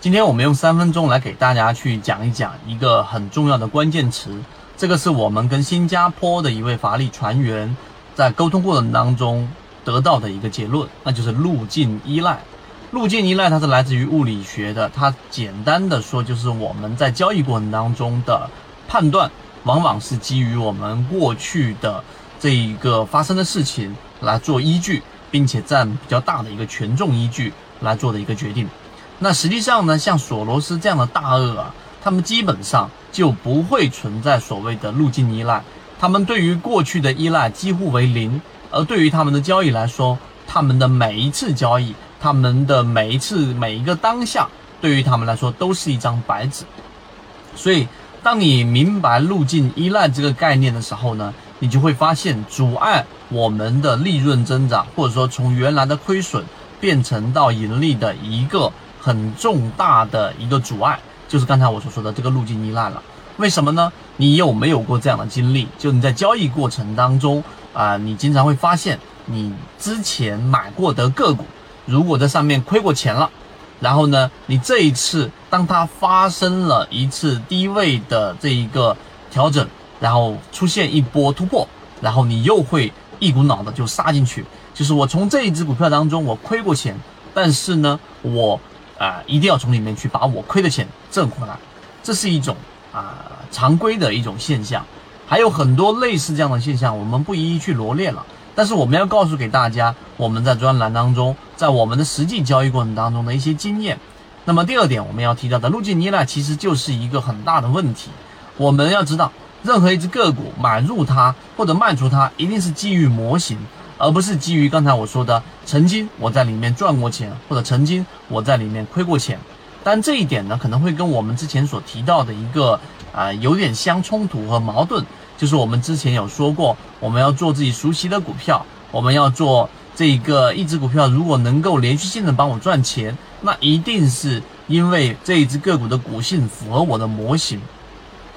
今天我们用三分钟来给大家去讲一讲一个很重要的关键词，这个是我们跟新加坡的一位法力船员在沟通过程当中得到的一个结论，那就是路径依赖。路径依赖它是来自于物理学的，它简单的说就是我们在交易过程当中的判断，往往是基于我们过去的这一个发生的事情来做依据，并且占比较大的一个权重依据来做的一个决定。那实际上呢，像索罗斯这样的大鳄啊，他们基本上就不会存在所谓的路径依赖，他们对于过去的依赖几乎为零，而对于他们的交易来说，他们的每一次交易，他们的每一次每一个当下，对于他们来说都是一张白纸。所以，当你明白路径依赖这个概念的时候呢，你就会发现阻碍我们的利润增长，或者说从原来的亏损变成到盈利的一个。很重大的一个阻碍，就是刚才我所说的这个路径依赖了。为什么呢？你有没有过这样的经历？就你在交易过程当中啊，你经常会发现，你之前买过的个股，如果在上面亏过钱了，然后呢，你这一次当它发生了一次低位的这一个调整，然后出现一波突破，然后你又会一股脑的就杀进去。就是我从这一只股票当中我亏过钱，但是呢，我。啊，一定要从里面去把我亏的钱挣回来，这是一种啊常规的一种现象，还有很多类似这样的现象，我们不一一去罗列了。但是我们要告诉给大家，我们在专栏当中，在我们的实际交易过程当中的一些经验。那么第二点，我们要提到的路径依赖其实就是一个很大的问题。我们要知道，任何一只个股买入它或者卖出它，一定是基于模型。而不是基于刚才我说的，曾经我在里面赚过钱，或者曾经我在里面亏过钱，但这一点呢，可能会跟我们之前所提到的一个啊有点相冲突和矛盾，就是我们之前有说过，我们要做自己熟悉的股票，我们要做这个一只股票，如果能够连续性的帮我赚钱，那一定是因为这一只个股的股性符合我的模型，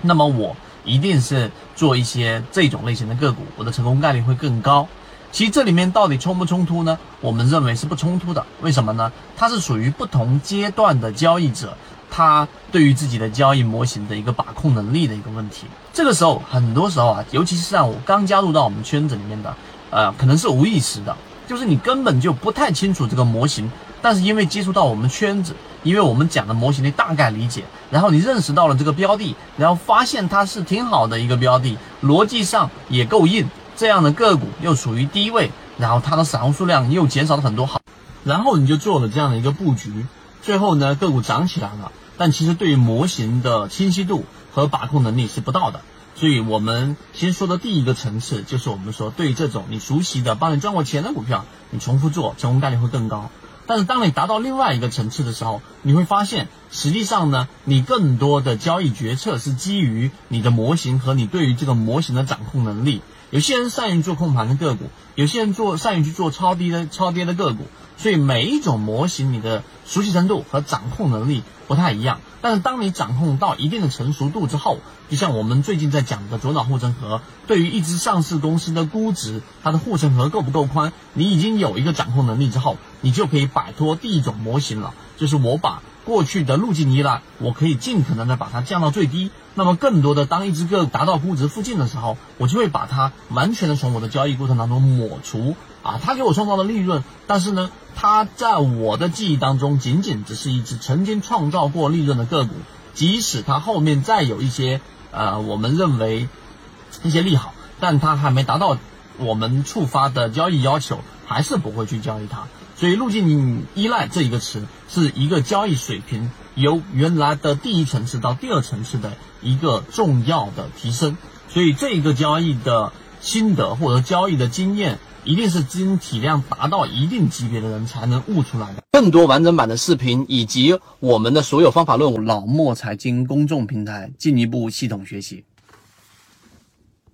那么我一定是做一些这种类型的个股，我的成功概率会更高。其实这里面到底冲不冲突呢？我们认为是不冲突的。为什么呢？它是属于不同阶段的交易者，他对于自己的交易模型的一个把控能力的一个问题。这个时候，很多时候啊，尤其是像我刚加入到我们圈子里面的，呃，可能是无意识的，就是你根本就不太清楚这个模型，但是因为接触到我们圈子，因为我们讲的模型的大概理解，然后你认识到了这个标的，然后发现它是挺好的一个标的，逻辑上也够硬。这样的个股又处于低位，然后它的散户数量又减少了很多，好，然后你就做了这样的一个布局，最后呢个股涨起来了，但其实对于模型的清晰度和把控能力是不到的，所以我们先说的第一个层次就是我们说对这种你熟悉的帮你赚过钱的股票，你重复做成功概率会更高。但是当你达到另外一个层次的时候，你会发现实际上呢，你更多的交易决策是基于你的模型和你对于这个模型的掌控能力。有些人善于做控盘的个股，有些人做善于去做超低的超跌的个股，所以每一种模型你的熟悉程度和掌控能力不太一样。但是当你掌控到一定的成熟度之后，就像我们最近在讲的左脑护城河，对于一只上市公司的估值，它的护城河够不够宽，你已经有一个掌控能力之后，你就可以摆脱第一种模型了，就是我把。过去的路径依赖，我可以尽可能的把它降到最低。那么，更多的当一只个股达到估值附近的时候，我就会把它完全的从我的交易过程当中抹除。啊，它给我创造了利润，但是呢，它在我的记忆当中仅仅只是一只曾经创造过利润的个股。即使它后面再有一些呃，我们认为一些利好，但它还没达到我们触发的交易要求，还是不会去交易它。所以，路径依赖这一个词是一个交易水平由原来的第一层次到第二层次的一个重要的提升。所以，这个交易的心得或者交易的经验，一定是经体量达到一定级别的人才能悟出来的。更多完整版的视频以及我们的所有方法论，老莫财经公众平台进一步系统学习。